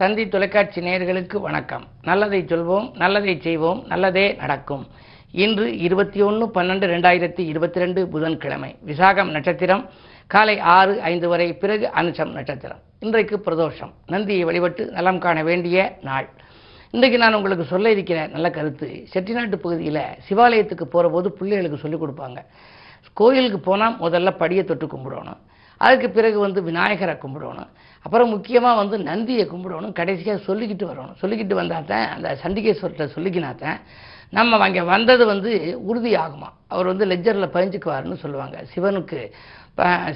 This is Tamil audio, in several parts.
தந்தி தொலைக்காட்சி நேயர்களுக்கு வணக்கம். நல்லதை சொல்வோம் நல்லதை செய்வோம் நல்லதே நடக்கும். இன்று இருபத்தி ஒன்று பன்னெண்டு ரெண்டாயிரத்தி இருபத்தி ரெண்டு புதன்கிழமை விசாகம் நட்சத்திரம் காலை ஆறு ஐந்து வரை பிறகு அனுஷம் நட்சத்திரம். இன்றைக்கு பிரதோஷம். நந்தியை வழிபட்டு நலம் காண வேண்டிய நாள். இன்றைக்கு நான் உங்களுக்கு சொல்ல இருக்கிற நல்ல கருத்து செட்டிநாட்டு பகுதியில் சிவாலயத்துக்கு போகிற போது பிள்ளைகளுக்கு சொல்லிக் கொடுப்பாங்க. கோயிலுக்கு போனால் முதல்ல படியை தொட்டு கும்பிடணும். அதுக்கு பிறகு வந்து விநாயகரை கும்பிடணும். அப்புறம் முக்கியமாக வந்து நந்தியை கும்பிடணும். கடைசியாக சொல்லிக்கிட்டு வரணும். சொல்லிக்கிட்டு வந்தால் தான் அந்த சண்டிகேஸ்வரத்தை சொல்லிக்கினா தான் நம்ம அங்கே வந்தது வந்து உறுதி ஆகுமா அவர் வந்து லெஜரில் பதிஞ்சுக்குவார்னு சொல்லுவாங்க. சிவனுக்கு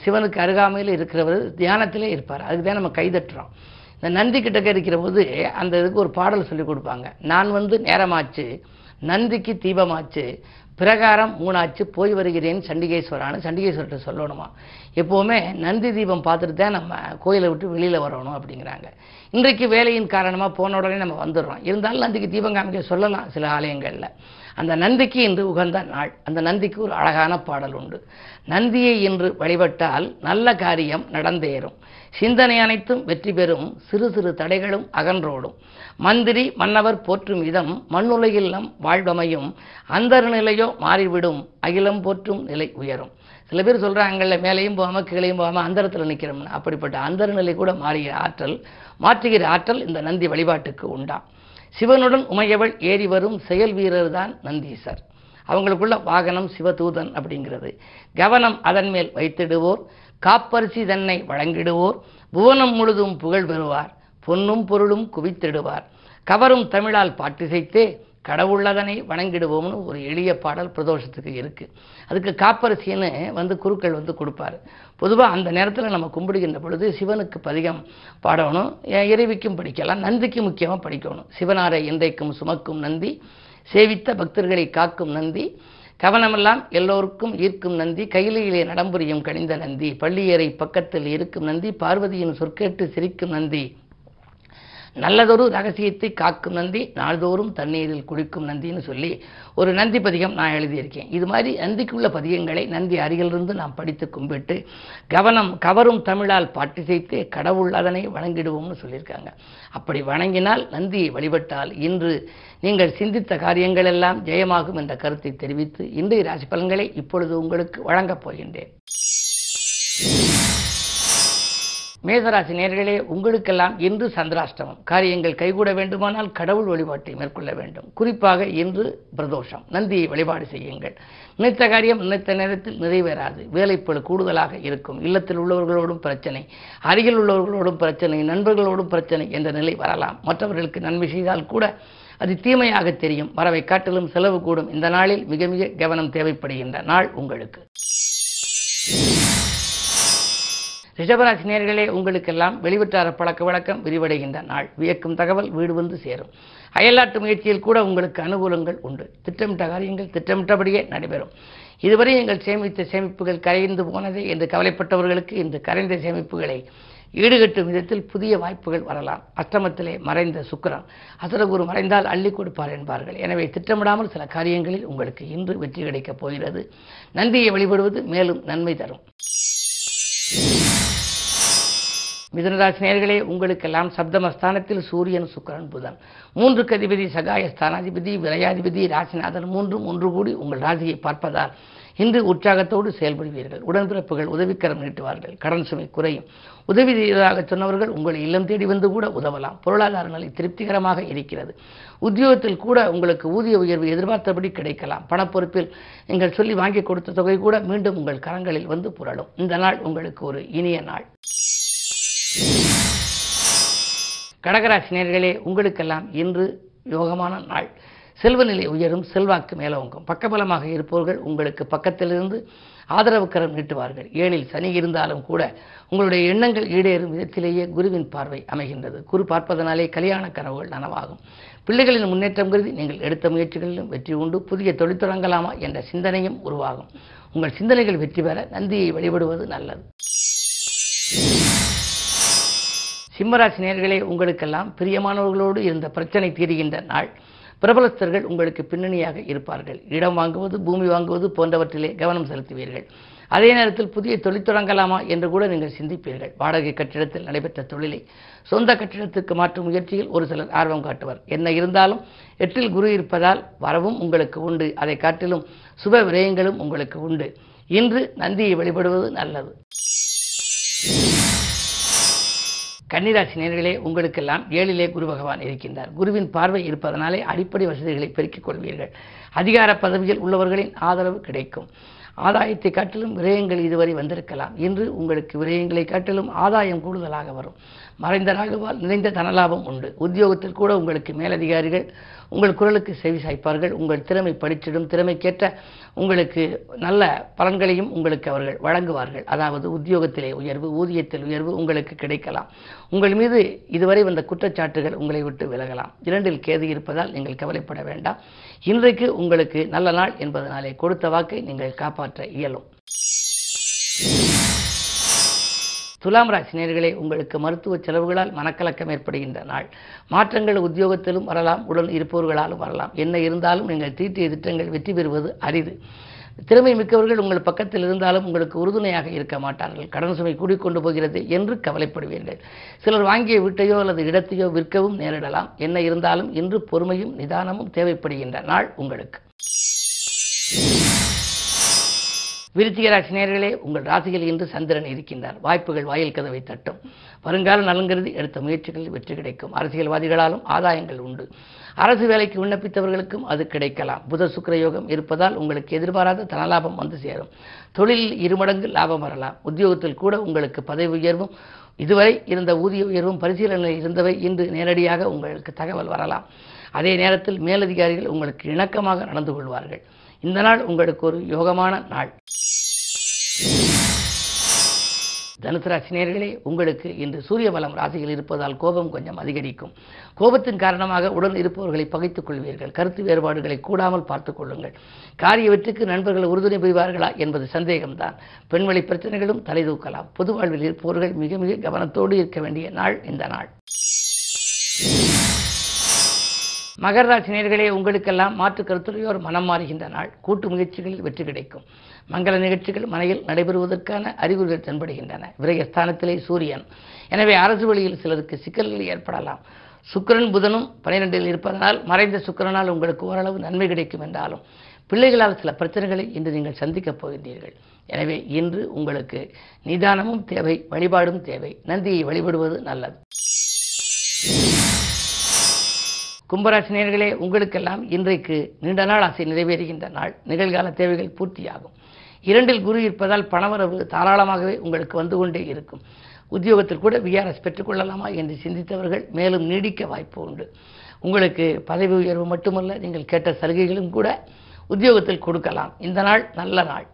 சிவனுக்கு அருகாமையில் இருக்கிறவர் தியானத்திலே இருப்பார். அதுக்கு தான் நம்ம கைதட்டுறோம். இந்த நந்தி கிட்டக்க இருக்கிற போது அந்த இதுக்கு ஒரு பாடல் சொல்லி கொடுப்பாங்க. நான் வந்து நேரமாச்சு நந்திக்கு தீபமாச்சு பிரகாரம் மூணாச்சு போய் வருகிறேன் சண்டிகேஸ்வரான சண்டிகேஸ்வரர்கிட்ட சொல்லணுமா? எப்போவுமே நந்தி தீபம் பார்த்துட்டு தான் நம்ம கோயிலை விட்டு வெளியில் வரணும் அப்படிங்கிறாங்க. இன்றைக்கு வேலையின் காரணமாக போன உடனே நம்ம வந்துடுறோம். இருந்தாலும் நந்திக்கு தீபம் காமிக்க சொல்லலாம் சில ஆலயங்களில். அந்த நந்திக்கு இன்று உகந்த நாள். அந்த நந்திக்கு ஒரு அழகான பாடல் உண்டு. நந்தியை இன்று வழிபட்டால் நல்ல காரியம் நடந்தேறும். சிந்தனை அனைத்தும் வெற்றி பெறும். சிறு சிறு தடைகளும் அகன்றோடும். மந்திரி மன்னவர் போற்றும் விதம் மண்ணுலகில் நம் வாழ்வமையும். அந்தர் நிலையோ மாறிவிடும். அகிலம் போற்றும் நிலை உயரும். சில பேர் சொல்கிறாங்கல்ல மேலேயும் போகாமல் கீழையும் போகாமல் அந்தரத்தில் நிற்கிறோம்னு அப்படிப்பட்ட அந்தர நிலை கூட மாறிய ஆற்றல் மாற்றுகிற ஆற்றல் இந்த நந்தி வழிபாட்டுக்கு உண்டாம் சிவனுடன் உமையவள் ஏறி வரும் செயல் வீரர் தான் நந்தீசர். அவங்களுக்குள்ள வாகனம் சிவதூதன் அப்படிங்கிறது. கவனம் அதன் மேல் வைத்திடுவோர். காப்பரிசி தன்னை வழங்கிடுவோர். புவனம் முழுதும் புகழ் பெறுவார். பொன்னும் பொருளும் குவித்திடுவார். கவரும் தமிழால் பாட்டிசைத்தே கடவுள்ளதனை வணங்கிடுவோம்னு ஒரு எளிய பாடல் பிரதோஷத்துக்கு இருக்குது அதுக்கு காப்பரிசின்னு வந்து குருக்கள் வந்து கொடுப்பாரு. பொதுவாக அந்த நேரத்தில் நம்ம கும்பிடுகின்ற பொழுது சிவனுக்கு பதிகம் பாடணும். எ- இறைவிக்கும் படிக்கலாம் நந்திக்கு முக்கியமாக படிக்கணும். சிவனாரை இன்றைக்கும் சுமக்கும் நந்தி சேவித்த பக்தர்களை காக்கும் நந்தி கவனமெல்லாம் எல்லோருக்கும் ஈர்க்கும் நந்தி கையிலே நடம்புரியும் கனிந்த நந்தி பள்ளியறை பக்கத்தில் இருக்கும் நந்தி பார்வதியின் சொற்கேட்டு சிரிக்கும் நந்தி. நல்லதொரு ரகசியத்தை காக்கும் நந்தி நாள்தோறும் தண்ணீரில் குளிக்கும் நந்தின்னு சொல்லி ஒரு நந்தி பதிகம் நான் எழுதியிருக்கேன். இது மாதிரி நந்திக்குள்ள பதிகங்களை நந்தி அருகிலிருந்து நாம் படித்து கும்பிட்டு கவனம் கவரும் தமிழால் பாட்டிசைத்து கடவுள் அதனை வணங்கிடுவோம்னு சொல்லியிருக்காங்க. அப்படி வணங்கினால் நந்தியை வழிபட்டால் இன்று நீங்கள் சிந்தித்த காரியங்கள் எல்லாம் ஜெயமாகும் என்ற கருத்தை தெரிவித்து இன்றைய ராசி பலன்களை இப்பொழுது உங்களுக்கு வழங்கப் போகின்றேன். மேசராசி நேர்களே உங்களுக்கெல்லாம் இன்று சந்திராஷ்டமம். காரியங்கள் கைகூட வேண்டுமானால் கடவுள் வழிபாட்டை மேற்கொள்ள வேண்டும். குறிப்பாக இன்று பிரதோஷம். நந்தியை வழிபாடு செய்யுங்கள். நினைத்த காரியம் நினைத்த நேரத்தில் நிறைவேறாது. வேலைப்பழு கூடுதலாக இருக்கும். இல்லத்தில் உள்ளவர்களோடும் பிரச்சனை அருகில் உள்ளவர்களோடும் பிரச்சனை நண்பர்களோடும் பிரச்சனை என்ற நிலை வரலாம். மற்றவர்களுக்கு நன்மை செய்தால் கூட அது தீமையாக தெரியும். வரவை காட்டிலும் செலவு கூடும். இந்த நாளில் மிக மிக கவனம் தேவைப்படுகின்ற நாள் உங்களுக்கு. ரிஷபராசி நேர்களே உங்களுக்கெல்லாம் வெளிவட்டார பழக்க வழக்கம் விரிவடைகின்ற நாள். வியக்கும் தகவல் வீடு வந்து சேரும். அயல்நாட்டு முயற்சியில் கூட உங்களுக்கு அனுகூலங்கள் உண்டு. திட்டமிட்ட காரியங்கள் திட்டமிட்டபடியே நடைபெறும். இதுவரை எங்கள் சேமித்த சேமிப்புகள் கரைந்து போனதே என்று கவலைப்பட்டவர்களுக்கு இந்த கரைந்த சேமிப்புகளை ஈடுகட்டும் விதத்தில் புதிய வாய்ப்புகள் வரலாம். அஷ்டமத்திலே மறைந்த சுக்கரன் அசுரகுரு மறைந்தால் அள்ளி கொடுப்பார் என்பார்கள். எனவே திட்டமிடாமல் சில காரியங்களில் உங்களுக்கு இன்று வெற்றி கிடைக்கப் போகிறது. நந்தியை வழிபடுவது மேலும் நன்மை தரும். மிதுனராசினியர்களே உங்களுக்கெல்லாம் சப்தமஸ்தானத்தில் சூரியன் சுக்கிரன் புதன். மூன்று கதிபதி சகாய ஸ்தானாதிபதி விரையாதிபதி ராசிநாதன் மூன்றும் ஒன்று கூடி உங்கள் ராசியை பார்ப்பதால் இன்று உற்சாகத்தோடு செயல்படுவீர்கள். உடன்பிறப்புகள் உதவிக்கரம் நீட்டுவார்கள். கடன் சுமை குறையும். உதவி செய்ததாக சொன்னவர்கள் உங்களை இல்லம் தேடி வந்து கூட உதவலாம். பொருளாதார நிலை திருப்திகரமாக இருக்கிறது. உத்தியோகத்தில் கூட உங்களுக்கு ஊதிய உயர்வு எதிர்பார்த்தபடி கிடைக்கலாம். பணப்பொறுப்பில் நீங்கள் சொல்லி வாங்கி கொடுத்த தொகை கூட மீண்டும் உங்கள் கரங்களில் வந்து புரளும். இந்த நாள் உங்களுக்கு ஒரு இனிய நாள். கடகராசினியர்களே உங்களுக்கெல்லாம் இன்று யோகமான நாள். செல்வநிலை உயரும் செல்வாக்கு மேலோங்கும். பக்கபலமாக இருப்பவர்கள் உங்களுக்கு பக்கத்திலிருந்து ஆதரவு கரம் நீட்டுவார்கள். ஏழில் சனி இருந்தாலும் கூட உங்களுடைய எண்ணங்கள் ஈடேறும் விதத்திலேயே குருவின் பார்வை அமைகின்றது. குரு பார்ப்பதனாலே கல்யாண கனவுகள் நனவாகும். பிள்ளைகளின் முன்னேற்றம் கருதி நீங்கள் எடுத்த முயற்சிகளிலும் வெற்றி உண்டு. புதிய தொழில் தொடங்கலாமா என்ற சிந்தனையும் உருவாகும். உங்கள் சிந்தனைகள் வெற்றி பெற நந்தியை வழிபடுவது நல்லது. சிம்மராசி நேர்களே உங்களுக்கெல்லாம் பிரியமானவர்களோடு இருந்த பிரச்சனை தீருகின்ற நாள். பிரபலஸ்தர்கள் உங்களுக்கு பின்னணியாக இருப்பார்கள். இடம் வாங்குவது பூமி வாங்குவது போன்றவற்றிலே கவனம் செலுத்துவீர்கள். அதே நேரத்தில் புதிய தொழில் தொடங்கலாமா என்று கூட நீங்கள் சிந்திப்பீர்கள். வாடகை கட்டிடத்தில் நடைபெற்ற தொழிலை சொந்த கட்டிடத்துக்கு மாற்றும் முயற்சியில் ஒரு சிலர் ஆர்வம் காட்டுவர். என்ன இருந்தாலும் எட்டில் குரு இருப்பதால் வரவும் உங்களுக்கு உண்டு. அதை காட்டிலும் சுப விரயங்களும் உங்களுக்கு உண்டு. இன்று நந்தியை வழிபடுவது நல்லது. கன்னிராசி நேர்களே உங்களுக்கெல்லாம் ஏழிலே குரு பகவான் இருக்கின்றார். குருவின் பார்வை இருப்பதனாலே அடிப்படை வசதிகளை பெருக்கிக் கொள்வீர்கள். அதிகார பதவியில் உள்ளவர்களின் ஆதரவு கிடைக்கும். ஆதாயத்தை காட்டிலும் விரயங்கள் இதுவரை வந்திருக்கலாம். இன்று உங்களுக்கு விரயங்களை காட்டிலும் ஆதாயம் கூடுதலாக வரும். மறைந்த ராகுவால் நிறைந்த தனலாபம் உண்டு. உத்தியோகத்தில் கூட உங்களுக்கு மேலதிகாரிகள் உங்கள் குரலுக்கு செவி சாய்ப்பார்கள் உங்கள் திறமை படிச்சிடும் திறமைக்கேற்ற உங்களுக்கு நல்ல பலன்களையும் உங்களுக்கு அவர்கள் வழங்குவார்கள். அதாவது உத்தியோகத்திலே உயர்வு ஊதியத்தில் உயர்வு உங்களுக்கு கிடைக்கலாம். உங்கள் மீது இதுவரை வந்த குற்றச்சாட்டுகள் உங்களை விட்டு விலகலாம். இரண்டில் கேது இருப்பதால் நீங்கள் கவலைப்பட வேண்டாம். இன்றைக்கு உங்களுக்கு நல்ல நாள் என்பதனாலே கொடுத்த வாக்கை நீங்கள் காப்பாற்ற இயலும். துலாம் ராசி நேர்களே உங்களுக்கு மருத்துவ செலவுகளால் மனக்கலக்கம் ஏற்படுகின்ற நாள். மாற்றங்கள் உத்தியோகத்திலும் வரலாம் உடல் இருப்பவர்களாலும் வரலாம். என்ன இருந்தாலும் நீங்கள் தீட்டிய திட்டங்கள் வெற்றி பெறுவது அரிது. திறமை மிக்கவர்கள் உங்கள் பக்கத்தில் இருந்தாலும் உங்களுக்கு உறுதுணையாக இருக்க மாட்டார்கள். கடன் சுமை கூடிக்கொண்டு போகிறது என்று கவலைப்படுவீர்கள். சிலர் வாங்கிய வீட்டையோ அல்லது இடத்தையோ விற்கவும் நேரிடலாம். என்ன இருந்தாலும் இன்று பொறுமையும் நிதானமும் தேவைப்படுகின்ற நாள் உங்களுக்கு. விருச்சிக ராசி உங்கள் ராசிகள் இன்று சந்திரன் இருக்கின்றார். வாய்ப்புகள் வாயில் கதவை தட்டும். வருங்கால நலங்கருதி எடுத்த முயற்சிகளில் வெற்றி கிடைக்கும். அரசியல்வாதிகளாலும் ஆதாயங்கள் உண்டு. அரசு வேலைக்கு விண்ணப்பித்தவர்களுக்கும் அது கிடைக்கலாம். புத சுக்கர யோகம் இருப்பதால் உங்களுக்கு எதிர்பாராத தனலாபம் வந்து சேரும். தொழிலில் இருமடங்கு லாபம் வரலாம். உத்தியோகத்தில் கூட உங்களுக்கு பதவி உயர்வும் இதுவரை இருந்த ஊதிய உயர்வும் பரிசீலனையில் இருந்தவை இன்று நேரடியாக உங்களுக்கு தகவல் வரலாம். அதே நேரத்தில் மேலதிகாரிகள் உங்களுக்கு இணக்கமாக நடந்து கொள்வார்கள். இந்த நாள் உங்களுக்கு ஒரு யோகமான நாள். தனுசு ராசினியர்களே உங்களுக்கு இன்று சூரிய பலம் ராசியில் இருப்பதால் கோபம் கொஞ்சம் அதிகரிக்கும். கோபத்தின் காரணமாக உடன் இருப்பவர்களை பகைத்துக் கொள்வீர்கள். கருத்து வேறுபாடுகளை கூடாமல் பார்த்துக் கொள்ளுங்கள். காரிய வெற்றிக்கு நண்பர்கள் உறுதுணை புரிவார்களா என்பது சந்தேகம்தான். பெண்வழி பிரச்சனைகளும் தலை தூக்கலாம். பொது வாழ்வில் இருப்பவர்கள் மிக மிக கவனத்தோடு இருக்க வேண்டிய நாள் இந்த நாள். மகர ராசி நேர்களே உங்களுக்கெல்லாம் மாற்று கருத்துரையோர் மனம் மாறுகின்ற நாள். கூட்டு முயற்சிகளில் வெற்றி கிடைக்கும். மங்கள நிகழ்ச்சிகள் மனையில் நடைபெறுவதற்கான அறிகுறிகள் தென்படுகின்றன. விரயஸ்தானத்திலே சூரியன். எனவே அரசு வழியில் சிலருக்கு சிக்கல்கள் ஏற்படலாம். சுக்கிரன் புதனும் பனிரெண்டில் இருப்பதனால் மறைந்த சுக்கிரனால் உங்களுக்கு ஓரளவு நன்மை கிடைக்கும் என்றாலும் பிள்ளைகளால் சில பிரச்சனைகளை இன்று நீங்கள் சந்திக்கப் போகின்றீர்கள். எனவே இன்று உங்களுக்கு நிதானமும் தேவை வழிபாடும் தேவை. நந்தியை வழிபடுவது நல்லது. கும்பராசினியர்களே உங்களுக்கெல்லாம் இன்றைக்கு நீண்ட நாள் ஆசை நிறைவேறுகின்ற நாள். நிகழ்கால தேவைகள் பூர்த்தியாகும். இரண்டில் குரு இருப்பதால் பணவரவு தாராளமாகவே உங்களுக்கு வந்து கொண்டே இருக்கும். உத்தியோகத்தில் கூட விஆர்எஸ் பெற்றுக்கொள்ளலாமா என்று சிந்தித்தவர்கள் மேலும் நீடிக்க வாய்ப்பு உண்டு. உங்களுக்கு பதவி உயர்வு மட்டுமல்ல நீங்கள் கேட்ட சலுகைகளும் கூட உத்தியோகத்தில் கொடுக்கலாம். இந்த நாள் நல்ல நாள்.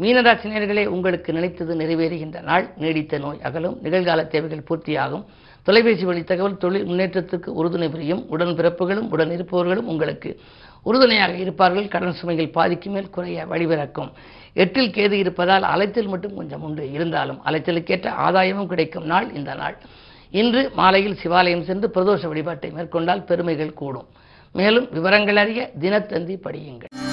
மீனராசினியர்களே உங்களுக்கு நினைத்தது நிறைவேறுகின்ற நாள். நீடித்த நோய் அகலும் நிகழ்கால தேவைகள் பூர்த்தியாகும். தொலைபேசி வழி தகவல் தொழில் முன்னேற்றத்துக்கு உறுதுணை புரியும். உடன் பிறப்புகளும் உடன் இருப்பவர்களும் உங்களுக்கு உறுதுணையாக இருப்பார்கள். கடன் சுமைகள் பாதிக்கு மேல் குறைய வழிபிறக்கும். எட்டில் கேது இருப்பதால் அலைச்சல் மட்டும் கொஞ்சம் உண்டு. இருந்தாலும் அலைச்சலுக்கேற்ற ஆதாயமும் கிடைக்கும். நாள் இந்த நாள். இன்று மாலையில் சிவாலயம் சென்று பிரதோஷ வழிபாட்டை மேற்கொண்டால் பெருமைகள் கூடும். மேலும் விவரங்கள் அறிய தினத்தந்தி படியுங்கள்.